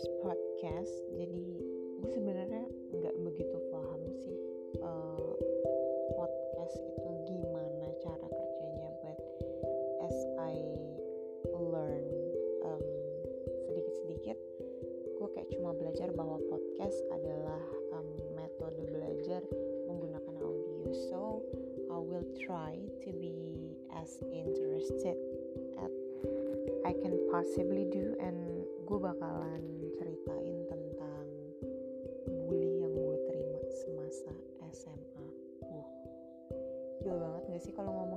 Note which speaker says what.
Speaker 1: first podcast jadi gue sebenarnya nggak begitu paham sih uh, podcast itu gimana cara kerjanya but as I learn um, sedikit-sedikit gue kayak cuma belajar bahwa podcast adalah um, metode belajar menggunakan audio. So I will try to be as interested as I can possibly do and gue bakalan ceritain tentang bully yang gue terima semasa SMA. Uh, gila banget gak sih kalau ngomong